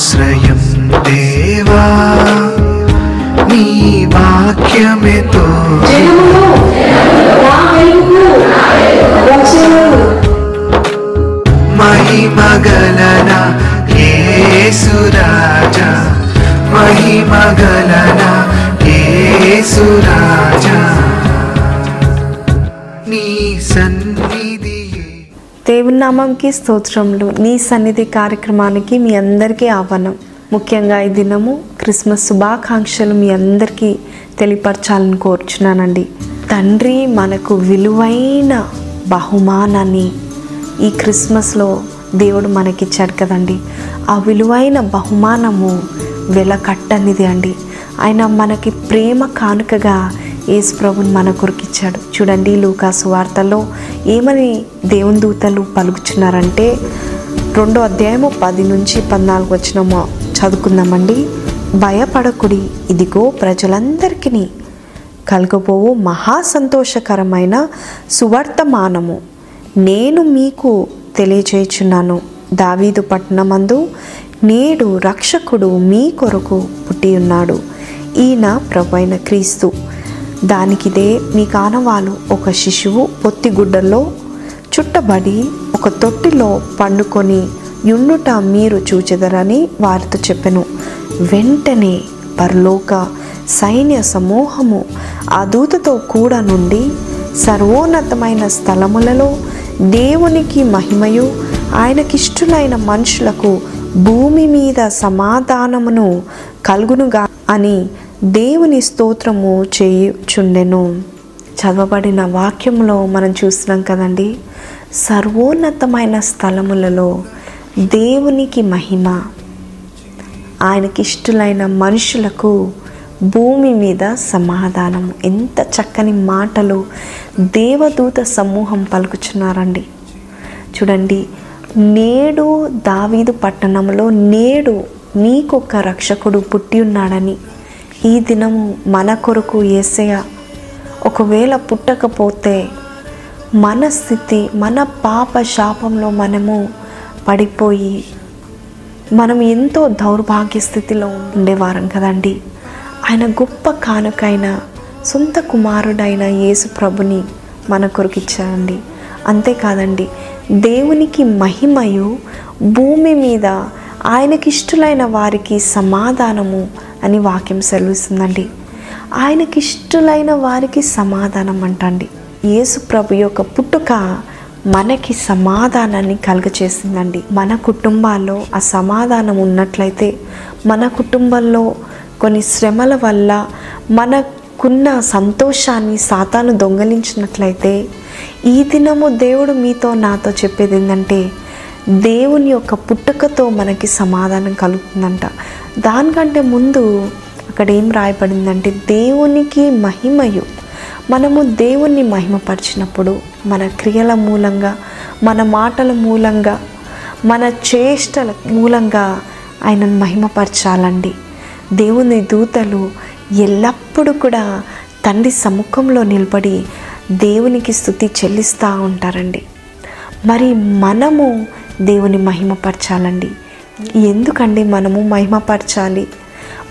ఆశ్రయం దేవా నీ వాక్యమితో మహిమగలన యేసురాజా మహిమగలన యేసురాజా దేవుని స్తోత్రములు. నీ సన్నిధి కార్యక్రమానికి మీ అందరికీ ఆహ్వానం. ముఖ్యంగా ఈ దినము క్రిస్మస్ శుభాకాంక్షలు మీ అందరికీ తెలియపరచాలని కోరుచున్నానండి. తండ్రి మనకు విలువైన బహుమానాన్ని ఈ క్రిస్మస్లో దేవుడు మనకిచ్చాడు కదండి. ఆ విలువైన బహుమానము వెల కట్టనిది అండి. ఆయన మనకి ప్రేమ కానుకగా యేసు ప్రభుని మన కొరికిచ్చాడు చూడండి లూకాసు వార్తల్లో ఏమని దేవుని దూతలు పలుకుచున్నారంటే రెండో అధ్యాయము పది నుంచి పద్నాలుగు వచ్చినము చదువుకుందామండి. భయపడకుడి ఇదిగో ప్రజలందరికీ కలగబోవు మహా సంతోషకరమైన సువర్తమానము. నేను మీకు తెలియచేయుచున్నాను. దావీదు పట్టణమందు నేడు రక్షకుడు మీ కొరకు పుట్టి ఉన్నాడు. ఈయన ప్రభైన క్రీస్తు. దానికిదే మీ కానవాలు ఒక శిశువు పొత్తిగుడ్డలో చుట్టబడి ఒక తొట్టిలో పండుకొని యుండుట మీరు చూచెదరని వారితో చెప్పెను. వెంటనే పరలోక సైన్య సమూహము ఆ దూతతో కూడా నుండి సర్వోన్నతమైన స్థలములలో దేవునికి మహిమయు ఆయనకిష్టులైన మనుషులకు భూమి మీద సమాధానమును కలుగునుగా అని దేవుని స్తోత్రము చేయుచుండెను. చదవబడిన వాక్యంలో మనం చూస్తున్నాం కదండి సర్వోన్నతమైన స్థలములలో దేవునికి మహిమ. ఆయనకి ఇష్టలైన మనుషులకు భూమి మీద సమాధానం. ఎంత చక్కని మాటలు దేవదూత సమూహం పలుకుచున్నారండి. చూడండి నేడు దావీదు పట్టణంలో నేడు నీకొక రక్షకుడు పుట్టి ఉన్నాడని ఈ దినము మన కొరకు ఏసయ ఒకవేళ పుట్టకపోతే మన స్థితి మన పాప శాపంలో మనము పడిపోయి మనం ఎంతో దౌర్భాగ్య స్థితిలో ఉండేవారం కదండి. ఆయన గొప్ప కానుకైన సొంత కుమారుడైన యేసు ప్రభుని మన కొరకు ఇచ్చారండి. అంతేకాదండి దేవునికి మహిమయు భూమి మీద ఆయనకిష్టులైన వారికి సమాధానము అని వాక్యం సెలవుస్తుందండి. ఆయనకిష్టులైన వారికి సమాధానం అంటండి యేసు ప్రభు యొక్క పుట్టుక మనకి సమాధానాన్ని కలుగచేసిందండి. మన కుటుంబాల్లో ఆ సమాధానం ఉన్నట్లయితే మన కుటుంబంలో కొన్ని శ్రమల వల్ల మనకున్న సంతోషాన్ని సాతాను దొంగలించినట్లయితే ఈ దినము దేవుడు మీతో నాతో చెప్పేది ఏంటంటే దేవుని యొక్క పుట్టుకతో మనకి సమాధానం కలుగుతుందంట. దానికంటే ముందు అక్కడ ఏం రాయబడిందంటే దేవునికి మహిమయు. మనము దేవుణ్ణి మహిమపరిచినప్పుడు మన క్రియల మూలంగా మన మాటల మూలంగా మన చేష్టల మూలంగా ఆయనను మహిమపరచాలండి. దేవుని దూతలు ఎల్లప్పుడూ కూడా తండ్రి సముఖంలో నిలబడి దేవునికి స్థుతి చెల్లిస్తూ ఉంటారండి. మరి మనము దేవుని మహిమపరచాలండి. ఎందుకండి మనము మహిమపరచాలి?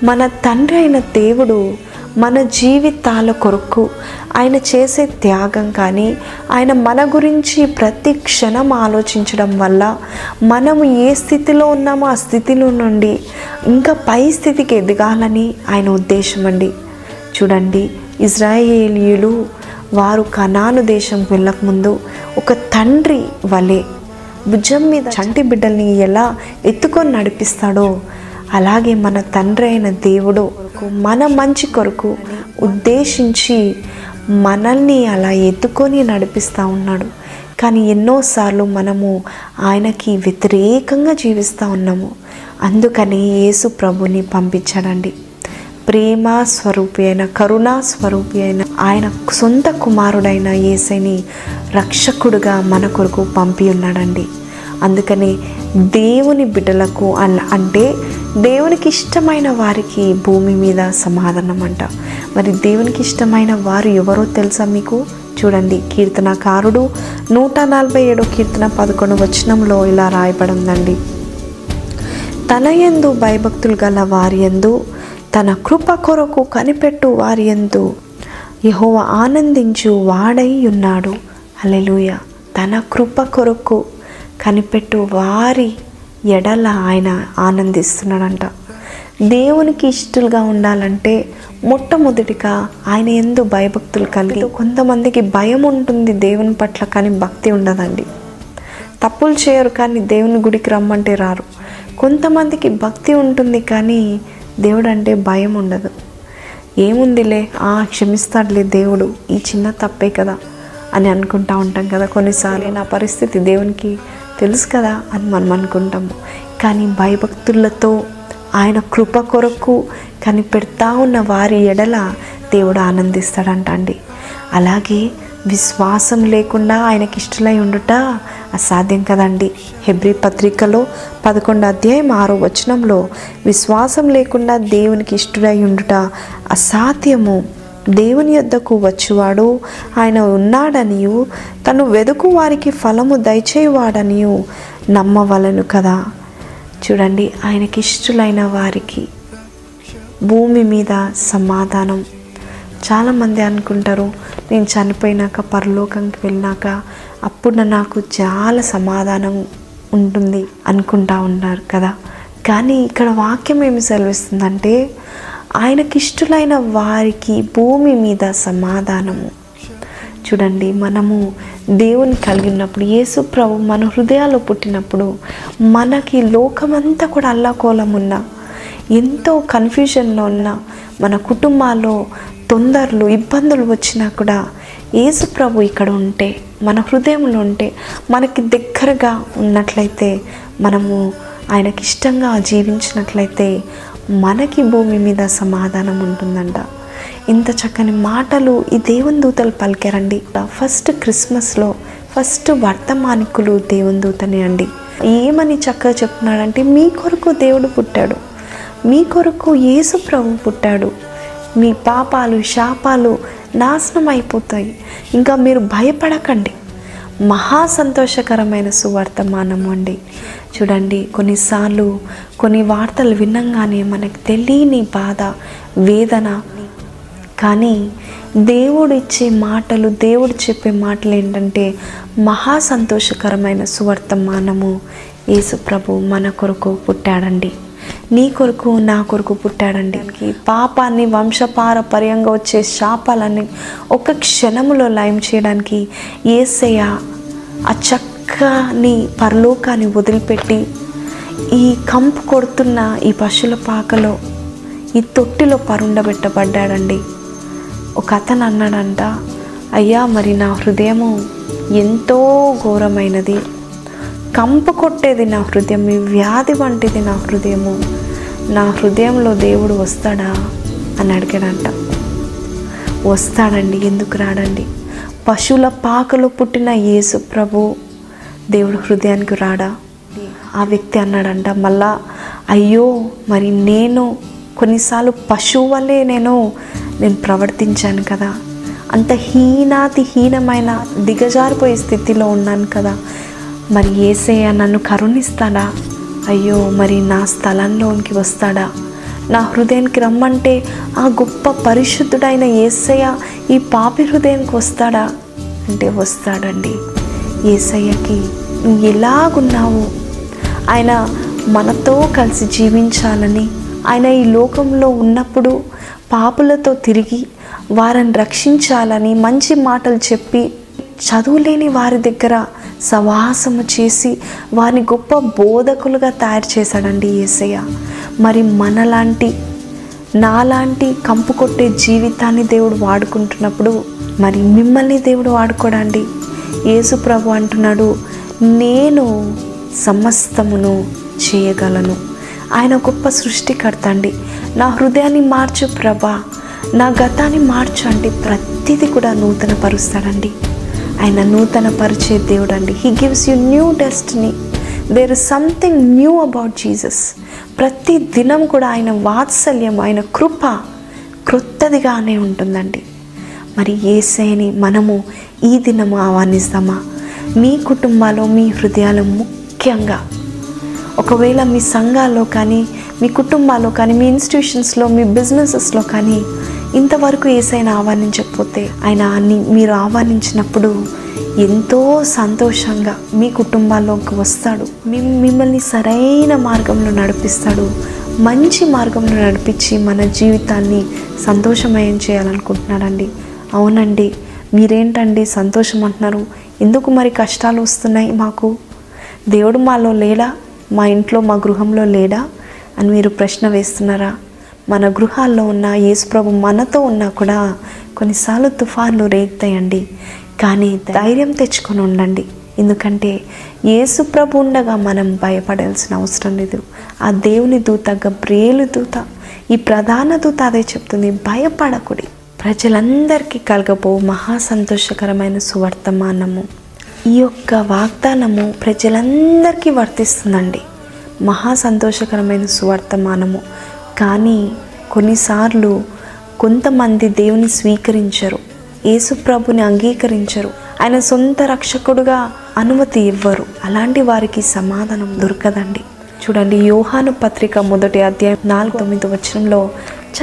మన తండ్రి అయిన దేవుడు మన జీవితాల కొరకు ఆయన చేసే త్యాగం కానీ ఆయన మన గురించి ప్రతి క్షణం ఆలోచించడం వల్ల మనము ఏ స్థితిలో ఉన్నామో ఆ స్థితిలో నుండి ఇంకా పై స్థితికి ఎదగాలని ఆయన ఉద్దేశం అండి. చూడండి ఇజ్రాయేలీయులు వారు కనాను దేశం వెళ్ళకముందు ఒక తండ్రి వలె భుజం మీద చంటి బిడ్డల్ని ఎలా ఎత్తుకొని నడిపిస్తాడో అలాగే మన తండ్రి అయిన దేవుడు మన మంచి కొరకు ఉద్దేశించి మనల్ని అలా ఎత్తుకొని నడిపిస్తూ ఉన్నాడు. కానీ ఎన్నోసార్లు మనము ఆయనకి వ్యతిరేకంగా జీవిస్తూ ఉన్నాము. అందుకని యేసు ప్రభుని పంపించాడండి. ప్రేమ స్వరూపి అయిన కరుణా స్వరూపి అయిన ఆయన సొంత కుమారుడైన యేసైని రక్షకుడుగా మన కొరకు పంపి ఉన్నాడండి. అందుకని దేవుని బిడ్డలకు అన్ అంటే దేవునికి ఇష్టమైన వారికి భూమి మీద సమాధానం అంట మరి దేవునికి ఇష్టమైన వారు ఎవరో తెలుసా మీకు? చూడండి కీర్తనకారుడు నూట నలభై ఏడో కీర్తన పదకొండు వచనంలో ఇలా రాయబడిందండి. తన యందు భయభక్తులు గల వారి ఎందు తన కృప కొరకు కనిపెట్టు వారి ఎందు యహోవ ఆనందించు వాడై ఉన్నాడు. అలెలుయ తన కృప కొరకు కనిపెట్టు వారి ఎడల ఆయన ఆనందిస్తున్నాడంట. దేవునికి ఇష్టలుగా ఉండాలంటే మొట్టమొదటిగా ఆయన ఎందు భయభక్తులు కలిగి కొంతమందికి భయం ఉంటుంది దేవుని పట్ల కానీ భక్తి ఉండదండి. తప్పులు చేయరు కానీ దేవుని గుడికి రమ్మంటే రారు. కొంతమందికి భక్తి ఉంటుంది కానీ దేవుడు అంటే భయం ఉండదు. ఏముందిలే? ఆ క్షమిస్తాడులే దేవుడు. ఈ చిన్న తప్పే కదా అని అనుకుంటా ఉంటాం కదా కొన్నిసార్లు. నా పరిస్థితి దేవునికి తెలుసు కదా అని మనం అనుకుంటాము కానీ భయభక్తులతో ఆయన కృప కొరకు కనిపెడతా ఉన్న వారి ఎడల దేవుడు ఆనందిస్తాడంట అండి అలాగే విశ్వాసం లేకుండా ఆయనకి ఇష్టలై ఉండుట అసాధ్యం కదండి. హెబ్రి పత్రికలో పదకొండు అధ్యాయం ఆరో వచనంలో విశ్వాసం లేకుండా దేవునికి ఇష్టడై ఉండుట అసాధ్యము. దేవుని యొద్దకు వచ్చువాడు ఆయన ఉన్నాడనియు తను వెదుకు వారికి ఫలము దయచేవాడనియు నమ్మవలను కదా. చూడండి ఆయనకి ఇష్టలైన వారికి భూమి మీద సమాధానం. చాలామంది అనుకుంటారు నేను చనిపోయినాక పరలోకంకి వెళ్ళినాక అప్పుడు నాకు చాలా సమాధానం ఉంటుంది అనుకుంటా ఉన్నారు కదా. కానీ ఇక్కడ వాక్యం ఏమి సెలవిస్తుందంటే ఆయనకిష్టులైన వారికి భూమి మీద సమాధానము. చూడండి మనము దేవుని కలిగినప్పుడు యేసు ప్రభు మన హృదయాల్లో పుట్టినప్పుడు మనకి లోకమంతా కూడా అల్లాకోలం ఉన్నా ఎంతో కన్ఫ్యూజన్లో ఉన్న మన కుటుంబాల్లో తొందరలు ఇబ్బందులు వచ్చినా కూడా యేసు ప్రభు ఇక్కడ ఉంటే మన హృదయంలో ఉంటే మనకి దగ్గరగా ఉన్నట్లయితే మనము ఆయనకి ఇష్టంగా జీవించినట్లయితే మనకి భూమి మీద సమాధానం ఉంటుందంట. ఇంత చక్కని మాటలు ఈ దేవుని దూతలు పలికారండి. ఫస్ట్ క్రిస్మస్లో ఫస్ట్ వర్తమానికులు దేవుని దూతనే అండి. ఏమని చక్కగా చెప్తున్నాడంటే మీ కొరకు దేవుడు పుట్టాడు. మీ కొరకు యేసు ప్రభు పుట్టాడు. మీ పాపాలు శాపాలు నాశనం అయిపోతాయి ఇంకా మీరు భయపడకండి. మహా సంతోషకరమైన సువర్తమానము అండి. చూడండి కొన్నిసార్లు కొన్ని వార్తలు వినంగానే మనకు తెలియని బాధ వేదన. కానీ దేవుడు ఇచ్చే మాటలు దేవుడు చెప్పే మాటలు ఏంటంటే మహా సంతోషకరమైన సువర్తమానము యేసు ప్రభు మన కొరకు పుట్టాడండి. నీ కొరకు నా కొరకు పుట్టాడండి. పాపాన్ని వంశపారపర్యంగా వచ్చే శాపాలన్నీ ఒక క్షణములో లయం చేయడానికి ఏసయ్య ఆ చక్కని పరలోకాన్ని వదిలిపెట్టి ఈ కంపు కొడుతున్న ఈ పశుల పాకలో ఈ తొట్టిలో పరుండబెట్టబడ్డాడండి. ఒక అతను అన్నాడంట అయ్యా మరి నా హృదయము ఎంతో ఘోరమైనది. కంపు కొట్టేది నా హృదయం ఈ వ్యాధి వంటిది నా హృదయము. నా హృదయంలో దేవుడు వస్తాడా అని అడిగాడంట. వస్తాడండి ఎందుకు రాడండి? పశువుల పాకలో పుట్టిన యేసు ప్రభు దేవుడు హృదయానికి రాడా? ఆ వ్యక్తి అన్నాడంట మళ్ళా అయ్యో మరి నేను కొన్నిసార్లు పశువు వల్లే నేను నేను ప్రవర్తించాను కదా. అంత హీనాతి హీనమైన దిగజారిపోయే స్థితిలో ఉన్నాను కదా. మరి ఏసయ్య నన్ను కరుణిస్తాడా? అయ్యో మరి నా స్థలంలోనికి వస్తాడా? నా హృదయానికి రమ్మంటే ఆ గొప్ప పరిశుద్ధుడైన ఏసయ్య ఈ పాపి హృదయానికి వస్తాడా? అంటే వస్తాడండి. ఏసయ్యకి నువ్వు ఎలాగున్నావు? ఆయన మనతో కలిసి జీవించాలని ఆయన ఈ లోకంలో ఉన్నప్పుడు పాపులతో తిరిగి వారిని రక్షించాలని మంచి మాటలు చెప్పి చదువులేని వారి దగ్గర సవాసము చేసి వారిని గొప్ప బోధకులుగా తయారు చేశాడండి యేసయ్య మరి మనలాంటి నాలాంటి కంపు కొట్టే జీవితాన్ని దేవుడు వాడుకుంటున్నప్పుడు మరి మిమ్మల్ని దేవుడు వాడుకోడండి. యేసు ప్రభు అంటున్నాడు నేను సమస్తమును చేయగలను. ఆయన గొప్ప సృష్టికర్త అండి నా హృదయాన్ని మార్చు ప్రభా. నా గతాన్ని మార్చు అంటే ప్రతిదీ కూడా నూతన పరుస్తాడండి ఆయన నూతన పరిచే దేవుడు అండి. He gives you new destiny there is something new about Jesus ప్రతి దినం కూడా ఆయన వాత్సల్యం ఆయన కృప క్రొత్తదిగానే ఉంటుందండి. మరి ఏసైని మనము ఈ దినము ఆహ్వానిస్తామా? మీ కుటుంబాలు మీ హృదయాలు ముఖ్యంగా. ఒకవేళ మీ సంఘాల్లో కానీ మీ కుటుంబాల్లో కానీ మీ ఇన్స్టిట్యూషన్స్లో మీ బిజినెసెస్లో కానీ ఇంతవరకు ఏసైనా ఆహ్వానించకపోతే ఆయన మీరు ఆహ్వానించినప్పుడు ఎంతో సంతోషంగా మీ కుటుంబాల్లోకి వస్తాడు. మిమ్మల్ని సరైన మార్గంలో నడిపిస్తాడు. మంచి మార్గంలో నడిపించి మన జీవితాన్ని సంతోషమయం చేయాలనుకుంటున్నారండి. అవునండి. మీరేంటండి సంతోషం అంటున్నారు? ఎందుకు మరి కష్టాలు వస్తున్నాయి మాకు? దేవుడు మాలో లేడా? మా ఇంట్లో మా గృహంలో లేడా? అని మీరు ప్రశ్న వేస్తున్నారా? మన గృహాల్లో ఉన్న యేసుప్రభు మనతో ఉన్నా కూడా కొన్నిసార్లు తుఫాన్లు రేగుతాయండి. కానీ ధైర్యం తెచ్చుకొని ఉండండి. ఎందుకంటే యేసుప్రభు ఉండగా మనం భయపడాల్సిన అవసరం లేదు. ఆ దేవుని దూత గబ్రేలు దూత ఈ ప్రధాన దూత అదే చెప్తుంది. భయపడకుడి. ప్రజలందరికీ కలగబో మహా సంతోషకరమైన సువర్తమానము. ఈ యొక్క వాగ్దానము ప్రజలందరికీ వర్తిస్తుందండి. మహా సంతోషకరమైన సువర్తమానము. కానీ కొన్నిసార్లు కొంతమంది దేవుని స్వీకరించరు యేసుప్రభుని అంగీకరించరు ఆయన సొంత రక్షకుడుగా అనుమతి ఇవ్వరు. అలాంటి వారికి సమాధానం దొరకదండి. చూడండి యోహాను పత్రిక మొదటి అధ్యాయం నాలుగు తొమ్మిది వచనంలో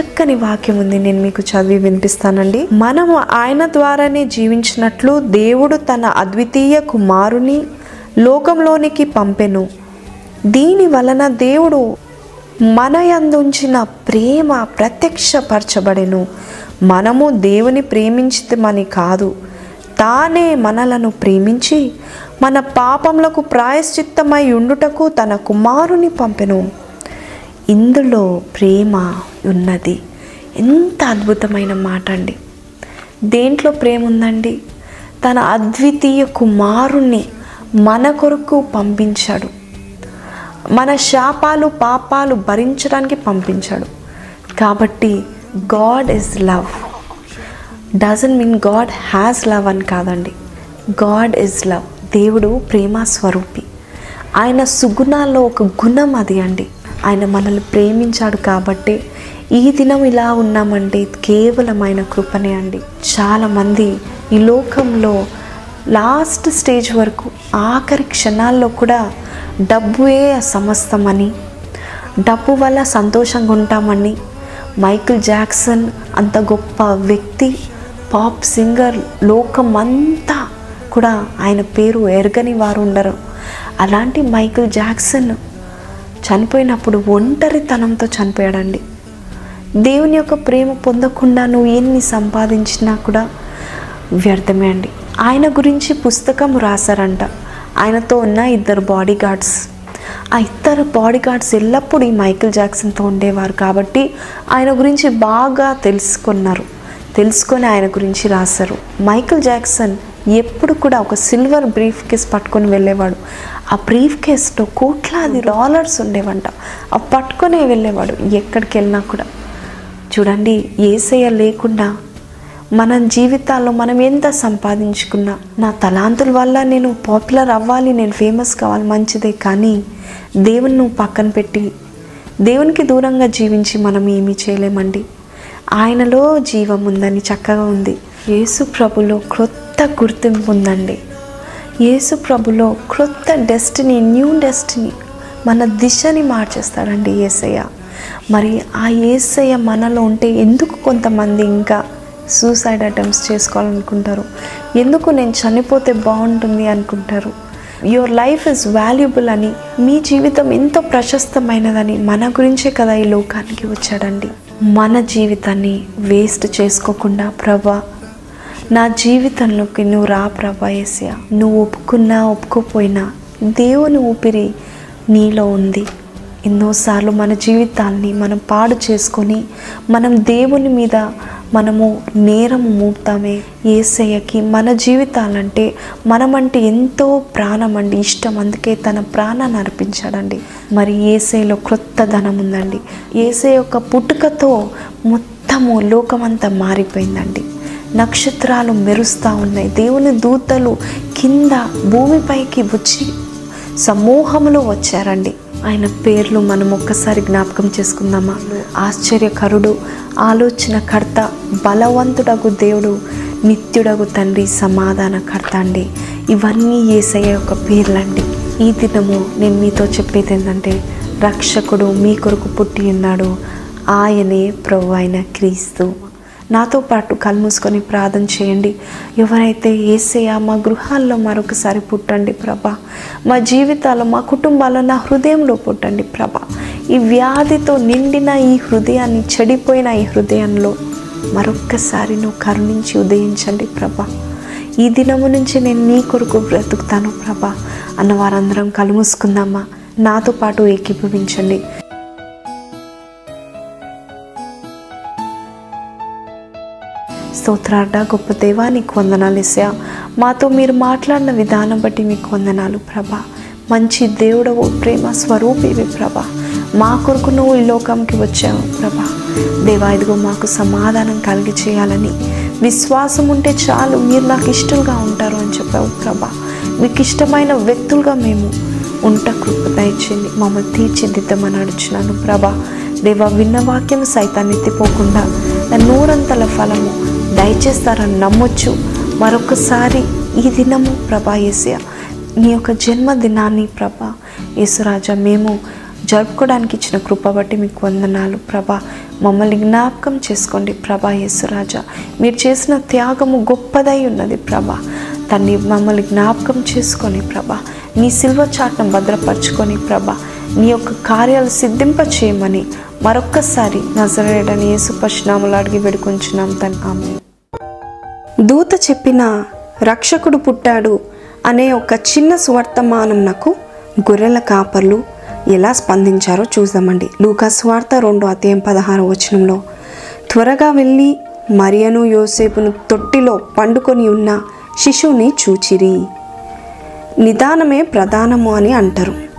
చక్కని వాక్యం ఉంది. నేను మీకు చదివి వినిపిస్తానండి. మనము ఆయన ద్వారానే జీవించినట్లు దేవుడు తన అద్వితీయ కుమారుని లోకంలోనికి పంపెను. దీని వలన దేవుడు మన యందుంచిన ప్రేమ ప్రత్యక్షపరచబడెను. మనము దేవుని ప్రేమించితమని కాదు. తానే మనలను ప్రేమించి మన పాపములకు ప్రాయశ్చిత్తమై ఉండుటకు తన కుమారుని పంపెను. ఇందులో ప్రేమ ఉన్నది. ఎంత అద్భుతమైన మాట అండి దేంట్లో ప్రేమ ఉందండి తన అద్వితీయ కుమారుణ్ణి మన కొరకు పంపించాడు. మన శాపాలు పాపాలు భరించడానికి పంపించాడు. కాబట్టి God is love doesn't mean God has love అని కాదండి. గాడ్ ఇస్ లవ్ దేవుడు ప్రేమ స్వరూపి. ఆయన సుగుణాల్లో ఒక గుణం అది అండి. ఆయన మనల్ని ప్రేమించాడు కాబట్టి ఈ దినం ఇలా ఉన్నామంటే కేవలం ఆయన కృపనే అండి. చాలామంది ఈ లోకంలో లాస్ట్ స్టేజ్ వరకు ఆఖరి క్షణాల్లో కూడా డబ్బుయే సమస్తమని. డబ్బు వల్ల సంతోషంగా ఉంటామని మైకిల్ జాక్సన్ అంత గొప్ప వ్యక్తి పాప్ సింగర్ లోకం అంతా కూడా ఆయన పేరు ఎరగని వారు ఉండరు అలాంటి మైకిల్ జాక్సన్ చనిపోయినప్పుడు ఒంటరితనంతో చనిపోయాడండి. దేవుని యొక్క ప్రేమ పొందకుండా నువ్వు ఎన్ని సంపాదించినా కూడా వ్యర్థమే అండి. ఆయన గురించి పుస్తకం రాశారంట. ఆయనతో ఉన్న ఇద్దరు బాడీ గార్డ్స్ ఆ ఇద్దరు బాడీ గార్డ్స్ ఎల్లప్పుడూ ఈ మైకిల్ జాక్సన్తో ఉండేవారు కాబట్టి ఆయన గురించి బాగా తెలుసుకున్నారు. తెలుసుకొని ఆయన గురించి రాశారు. మైకిల్ జాక్సన్ ఎప్పుడు కూడా ఒక సిల్వర్ బ్రీఫ్ కేస్ పట్టుకొని వెళ్ళేవాడు. ఆ బ్రీఫ్ కేస్లో కోట్లాది డాలర్స్ ఉండేవంట. ఆ పట్టుకొనే వెళ్ళేవాడు ఎక్కడికి వెళ్ళినా కూడా. చూడండి ఏసయ్య లేకుండా మన జీవితాల్లో మనం ఎంత సంపాదించుకున్నా నా తలాంతుల వల్ల నేను పాపులర్ అవ్వాలి నేను ఫేమస్ కావాలి మంచిదే. కానీ దేవుని నువ్వు పక్కన పెట్టి దేవునికి దూరంగా జీవించి మనం ఏమీ చేయలేమండి. ఆయనలో జీవం ఉందని చక్కగా ఉంది. యేసు ప్రభులో క్రొత్త గుర్తింపు ఉందండి. యేసు ప్రభులో క్రొత్త డెస్టినీ న్యూ డెస్టినీ మన దిశని మార్చేస్తాడండి ఏసయ్య మరి ఆ ఏసయ్య మనలో ఉంటే ఎందుకు కొంతమంది ఇంకా సూసైడ్ అటెంప్ట్స్ చేసుకోవాలనుకుంటారు. ఎందుకు నేను చనిపోతే బాగుంటుంది అనుకుంటారు. యువర్ లైఫ్ ఇస్ వాల్యుబుల్ అని మీ జీవితం ఎంతో ప్రశస్తమైనదని మన గురించే కదా ఈ లోకానికి వచ్చాడండి. మన జీవితాన్ని వేస్ట్ చేసుకోకుండా ప్రభా నా జీవితంలోకి నువ్వు రా ప్రభా ఏసియా నువ్వు ఒప్పుకున్నా ఒప్పుకోపోయినా దేవుని ఊపిరి నీలో ఉంది. ఎన్నోసార్లు మన జీవితాల్ని మనం పాడు చేసుకొని మనం దేవుని మీద మనము నేరము మూపుతామే. ఏసయ్యకి మన జీవితాలంటే మనమంటే ఎంతో ప్రాణం అండి ఇష్టం. అందుకే తన ప్రాణాన్ని అర్పించాడండి. మరి ఏసైలో క్రొత్త ధనం ఉందండి. ఏసై యొక్క పుట్టుకతో మొత్తము లోకమంతా మారిపోయిందండి. నక్షత్రాలు మెరుస్తూ ఉన్నాయి. దేవుని దూతలు కింద భూమిపైకి వచ్చి సమూహంలో వచ్చారండి. ఆయన పేర్లు మనం ఒక్కసారి జ్ఞాపకం చేసుకుందామా? ఆశ్చర్యకరుడు ఆలోచనకర్త బలవంతుడగు దేవుడు నిత్యుడగు తండ్రి సమాధానకర్త అండి ఇవన్నీ ఏసయ్య యొక్క పేర్లండి. ఈ దినము నేను మీతో చెప్పేది ఏంటంటే రక్షకుడు మీ కొరకు పుట్టి ఉన్నాడు. ఆయనే ప్రభు అయిన క్రీస్తు. నాతో పాటు కళ్ళు మూసుకొని ప్రార్థన చేయండి. ఎవరైతే ఏసయ్య మా గృహాల్లో మరొకసారి పుట్టండి ప్రభా. మా జీవితాల్లో మా కుటుంబాల్లో నా హృదయంలో పుట్టండి ప్రభా. ఈ వ్యాధితో నిండిన ఈ హృదయాన్ని చెడిపోయిన ఈ హృదయంలో మరొక్కసారి నువ్వు కరుణించి ఉదయించండి ప్రభా. ఈ దినము నుంచి నేను నీ కొరకు బ్రతుకుతాను ప్రభా. అన్న వారందరం కలుముసుకుందామా నాతో పాటు ఏకీభవించండి. స్తోత్రార్థ గొప్ప దేవా నీకు వందనాలు ఇసా మాతో మీరు మాట్లాడిన విధానం బట్టి మీకు వందనాలు ప్రభా. మంచి దేవుడవు ప్రేమ స్వరూపివి ప్రభా. మా కొరకు నువ్వు ఈ లోకంకి వచ్చావు ప్రభా. దేవా ఇదిగో మాకు సమాధానం కలిగి చేయాలని విశ్వాసం ఉంటే చాలు మీరు నాకు ఇష్టలుగా ఉంటారు అని చెప్పావు ప్రభా. మీకు ఇష్టమైన వ్యక్తులుగా మేము ఉంట కృప దయచేయండి. మమ్మల్ని తీర్చిదిద్దమని అడుచున్నాను ప్రభా. దేవా విన్న వాక్యం సైతాన్ని ఎత్తిపోకుండా నూరంతల ఫలము దయచేస్తారని నమ్మొచ్చు. మరొకసారి ఈ దినము ప్రభా ఏసయ నీ యొక్క జన్మదినాన్ని ప్రభా యేసురాజా మేము జరుపుకోవడానికి ఇచ్చిన కృప బట్టి మీకు వందనాలు ప్రభా. మమ్మల్ని జ్ఞాపకం చేసుకోండి ప్రభా యేసురాజా. మీరు చేసిన త్యాగము గొప్పదై ఉన్నది ప్రభా. తన్ని మమ్మల్ని జ్ఞాపకం చేసుకొని ప్రభా నీ సిల్వ చాటం భద్రపరచుకొని ప్రభా నీ యొక్క కార్యాలు సిద్ధింప చేయమని మరొక్కసారి నజరేడని యేసు పశ్నాములు అడిగి వేడుకొంచున్నాం తన. ఆమె దూత చెప్పిన రక్షకుడు పుట్టాడు అనే ఒక చిన్న సువర్తమానం నాకు గొర్రెల కాపర్లు ఎలా స్పందించారో చూద్దామండి. లూకా స్వార్త రెండో అధ్యాయం పదహారు వచనంలో త్వరగా వెళ్ళి మరియను యోసేపును తొట్టిలో పండుకొని ఉన్న శిశువుని చూచిరి. నిదానమే ప్రధానము అని అంటారు.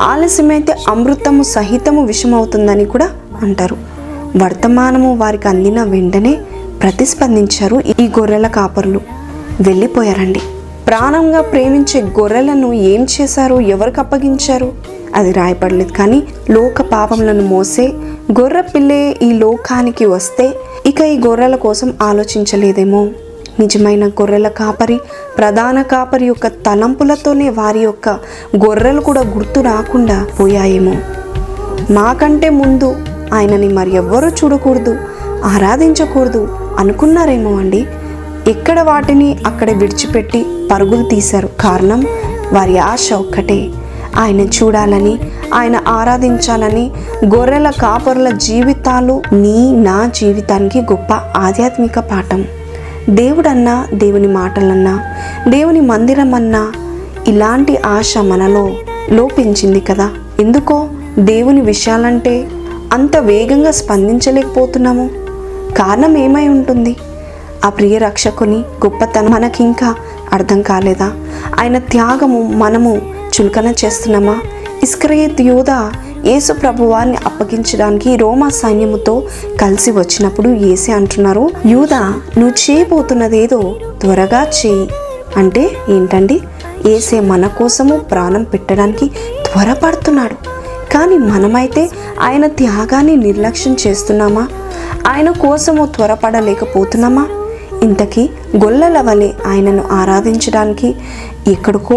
ఆలస్యమైతే అమృతము సహితము విషమవుతుందని కూడా అంటారు. వర్తమానము వారికి అందిన వెంటనే ప్రతిస్పందించారు ఈ గొర్రెల కాపరులు. వెళ్ళిపోయారండి. ప్రాణంగా ప్రేమించే గొర్రెలను ఏం చేశారు? ఎవరికి అప్పగించారు? అది రాయపడలేదు కానీ లోక పాపములను మోసే గొర్రె పిల్లే ఈ లోకానికి వస్తే ఇక ఈ గొర్రెల కోసం ఆలోచించలేదేమో? నిజమైన గొర్రెల కాపరి ప్రధాన కాపరి యొక్క తలంపులతోనే వారి యొక్క గొర్రెలు కూడా గుర్తు రాకుండా పోయాయేమో. మాకంటే ముందు ఆయనని మరి ఎవ్వరూ చూడకూడదు ఆరాధించకూడదు అనుకున్నారేమో అండి. ఎక్కడ వాటిని అక్కడ విడిచిపెట్టి పరుగులు తీశారు. కారణం వారి ఆశ ఒక్కటే. ఆయన చూడాలని ఆయన ఆరాధించాలని గొర్రెల కాపరుల జీవితాలు నీ నా జీవితానికి గొప్ప ఆధ్యాత్మిక పాఠం. దేవుడన్నా దేవుని మాటలన్నా దేవుని మందిరం అన్నా ఇలాంటి ఆశ మనలో లోపించింది కదా. ఎందుకో దేవుని విషయాలంటే అంత వేగంగా స్పందించలేకపోతున్నాము. కారణం ఏమై ఉంటుంది? ఆ ప్రియ రక్షకుని గొప్పతనం మనకింకా అర్థం కాలేదా? ఆయన త్యాగము మనము చులకన చేస్తున్నామా? ఇస్క్రయత్ యోధ యేసు ప్రభువాన్ని అప్పగించడానికి రోమా సైన్యముతో కలిసి వచ్చినప్పుడు ఏసే అంటున్నారు యూదా నువ్వు చేయబోతున్నదేదో త్వరగా చేయి. అంటే ఏంటండి? ఏసే మన కోసము ప్రాణం పెట్టడానికి త్వరపడుతున్నాడు. కానీ మనమైతే ఆయన త్యాగాన్ని నిర్లక్ష్యం చేస్తున్నామా? ఆయన కోసము త్వరపడలేకపోతున్నామా? ఇంతకీ గొల్లల వలె ఆయనను ఆరాధించడానికి ఎక్కడికో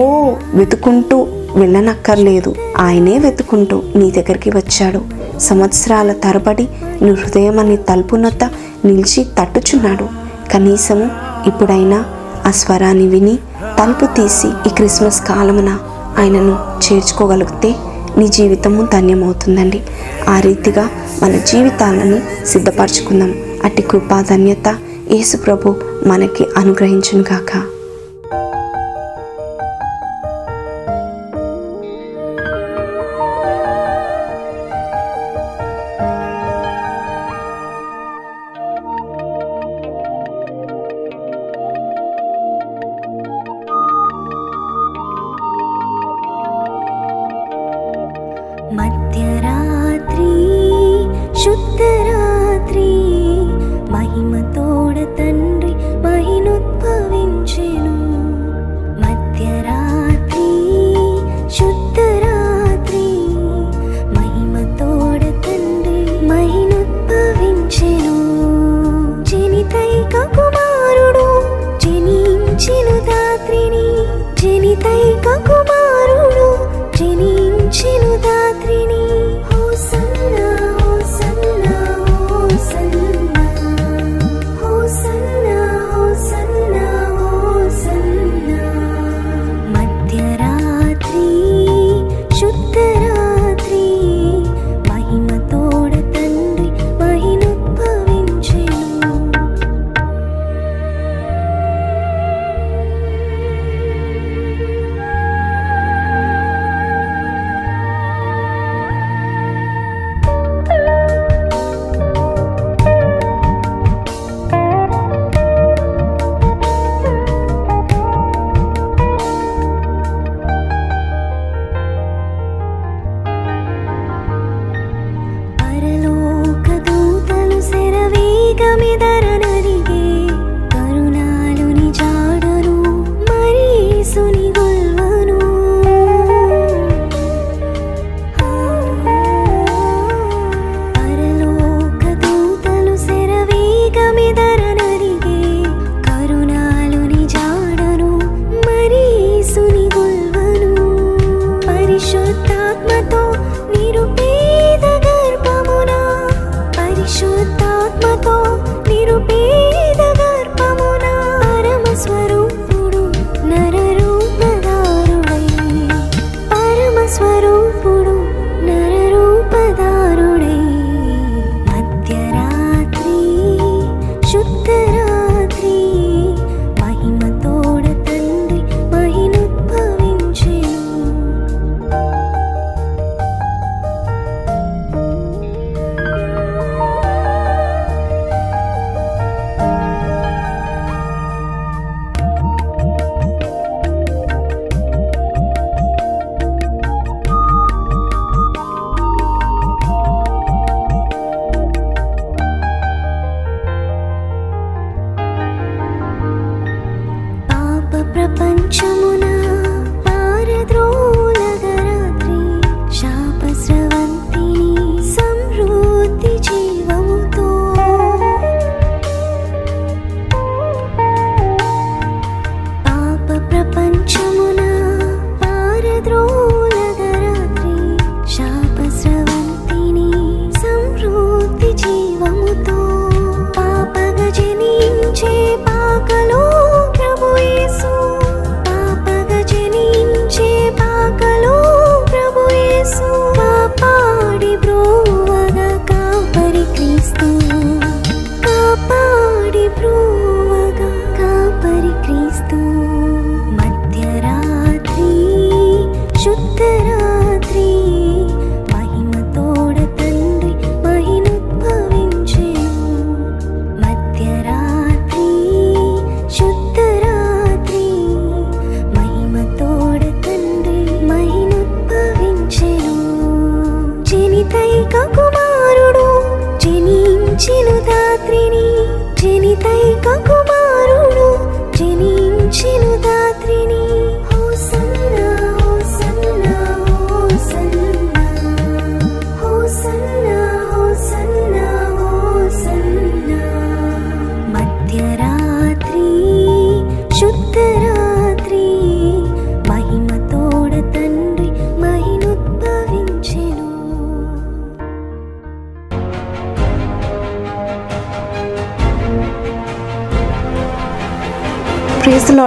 వెతుకుంటూ వెళ్ళనక్కర్లేదు. ఆయనే వెతుకుంటూ నీ దగ్గరికి వచ్చాడు. సంవత్సరాల తరబడి నీ హృదయం అనే తలుపునొద్ద నిలిచి తట్టుచున్నాడు. కనీసము ఇప్పుడైనా ఆ స్వరాన్ని విని తలుపు తీసి ఈ క్రిస్మస్ కాలమున ఆయనను చేర్చుకోగలిగితే నీ జీవితము ధన్యమవుతుందండి. ఆ రీతిగా మన జీవితాలను సిద్ధపరచుకుందాం. అట్టి కృపా ధన్యత యేసు ప్రభు మనకి అనుగ్రహించును గాక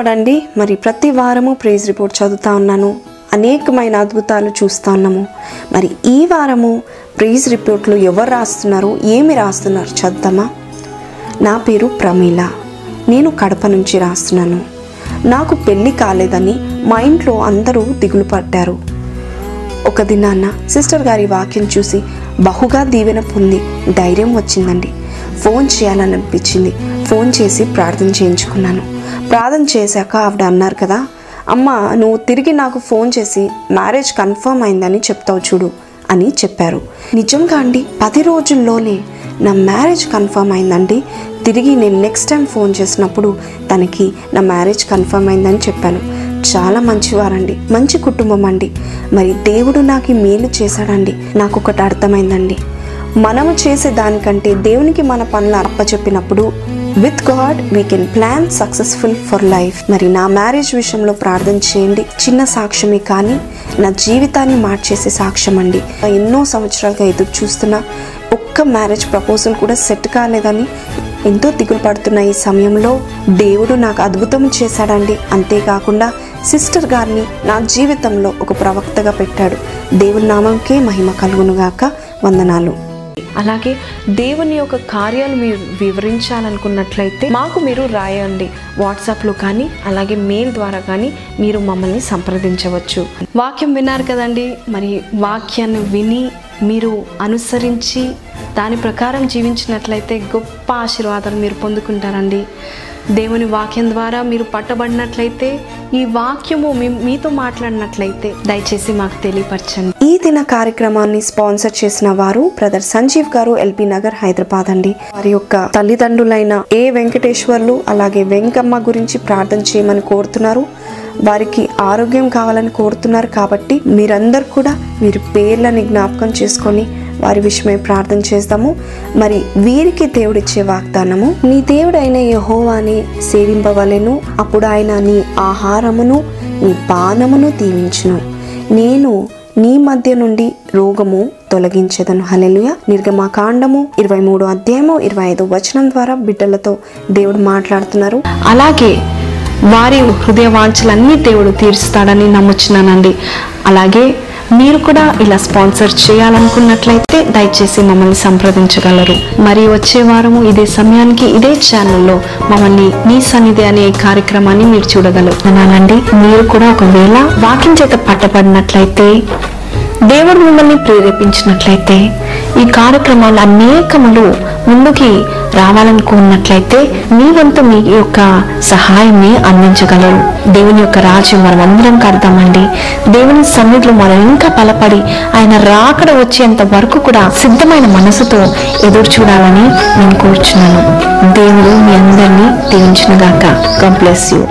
ప్రేజ్ మరి ప్రతి వారము ప్రేజ్ రిపోర్ట్ చదువుతా ఉన్నాను. అనేకమైన అద్భుతాలు చూస్తూ ఉన్నాము. మరి ఈ వారము ప్రేజ్ రిపోర్ట్లు ఎవరు రాస్తున్నారు ఏమి రాస్తున్నారు చదువుతామా నా పేరు ప్రమీల. నేను కడప నుంచి రాస్తున్నాను. నాకు పెళ్ళి కాలేదని మా ఇంట్లో అందరూ దిగులు పడ్డారు ఒక దినాన్న సిస్టర్ గారి వాక్యం చూసి బహుగా దీవెన పొంది ధైర్యం వచ్చిందండి. ఫోన్ చేయాలని అనిపించింది ఫోన్ చేసి ప్రార్థన చేయించుకున్నాను. ప్రార్థన చేశాక ఆవిడ అన్నారు కదా అమ్మ నువ్వు తిరిగి నాకు ఫోన్ చేసి మ్యారేజ్ కన్ఫర్మ్ అయిందని చెప్తావు చూడు అని చెప్పారు. నిజంగా అండి పది రోజుల్లోనే నా మ్యారేజ్ కన్ఫర్మ్ అయిందండి. తిరిగి నేను నెక్స్ట్ టైం ఫోన్ చేసినప్పుడు తనకి నా మ్యారేజ్ కన్ఫర్మ్ అయిందని చెప్పాను. చాలా మంచివారండి మంచి కుటుంబం అండి. మరి దేవుడు నాకు మేలు చేశాడండి నాకు ఒకటి అర్థమైందండి. మనము చేసే దానికంటే దేవునికి మన పనులు అప్పచెప్పినప్పుడు with God we can plan successful for life మరి నా మ్యారేజ్ విషయంలో ప్రార్థన చేయండి. చిన్న సాక్ష్యమే కానీ నా జీవితాన్ని మార్చేసే సాక్ష్యం అండి. ఎన్నో సంవత్సరాలుగా ఎదురు చూస్తున్నా ఒక్క మ్యారేజ్ ప్రపోజల్ కూడా సెట్ కాలేదని ఎంతో దిగులు పడుతున్న ఈ సమయంలో దేవుడు నాకు అద్భుతం చేశాడండి. అంతేకాకుండా సిస్టర్ గారిని నా జీవితంలో ఒక ప్రవక్తగా పెట్టాడు. దేవుని నామంకే మహిమ కలుగునుగాక. వందనాలు. అలాగే దేవుని యొక్క కార్యాలు మీరు వివరించాలనుకున్నట్లయితే మాకు మీరు రాయండి. వాట్సాప్లో కానీ అలాగే మెయిల్ ద్వారా కానీ మీరు మమ్మల్ని సంప్రదించవచ్చు. వాక్యం విన్నారు కదండి. మరి వాక్యాన్ని విని మీరు అనుసరించి దాని ప్రకారం జీవించినట్లయితే గొప్ప ఆశీర్వాదాలు మీరు పొందుకుంటారండి. దేవుని వాక్యం ద్వారా మీరు పట్టబడినట్లయితే ఈ వాక్యము మీతో మాట్లాడినట్లయితే దయచేసి మాకు తెలియపరచండి. ఈ దిన కార్యక్రమాన్ని స్పాన్సర్ చేసిన వారు బ్రదర్ సంజీవ్ గారు ఎల్పీ నగర్ హైదరాబాద్ అండి. వారి యొక్క తల్లిదండ్రులైన ఏ వెంకటేశ్వర్లు అలాగే వెంకమ్మ గురించి ప్రార్థన చేయమని కోరుతున్నారు. వారికి ఆరోగ్యం కావాలని కోరుతున్నారు కాబట్టి మీరందరూ కూడా మీరు పేర్లని జ్ఞాపకం చేసుకొని వారి విషయమై ప్రార్థన చేస్తాము. మరి వీరికి దేవుడిచ్చే వాగ్దానము నీ దేవుడైన యహోవాని సేవింపవలెను. అప్పుడు ఆయన నీ ఆహారమును నీ పానమును దీవించును. నేను నీ మధ్య నుండి రోగము తొలగించదను. హలెలుయ నిర్గమాకాండము ఇరవై మూడు అధ్యాయము ఇరవై ఐదు వచనం ద్వారా బిడ్డలతో దేవుడు మాట్లాడుతున్నారు. అలాగే వారి హృదయ వాంఛలన్నీ దేవుడు తీరుస్తాడని నమ్ముచున్నానండి. అలాగే మీరు కూడా ఇలా స్పాన్సర్ చేయాలనుకున్నట్లయితే దయచేసి మమ్మల్ని సంప్రదించగలరు. మరి వచ్చే వారము ఇదే సమయానికి ఇదే ఛానల్లో మమ్మల్ని నీ సన్నిధి అనే కార్యక్రమాన్ని మీరు చూడగలరు. అనాలండి మీరు కూడా ఒకవేళ వాకింగ్ చేత పట్టబడినట్లయితే దేవుడు మిమ్మల్ని ప్రేరేపించినట్లయితే ఈ కార్యక్రమాలు అనేకములు ముందుకి రావాలనుకున్నట్లయితే మీ వంతు మీ యొక్క సహాయాన్ని అందించగలరు. దేవుని యొక్క రాజ్యం మనం అందరం కడతామండి దేవుని సన్నిధిలో మనం ఇంకా బలపడి ఆయన రాకడ వచ్చేంత వరకు కూడా సిద్ధమైన మనసుతో ఎదురు చూడాలని నేను కోరుచున్నాను. దేవుడు మీ అందరినీ దీవించునుగాక గాక. Bless you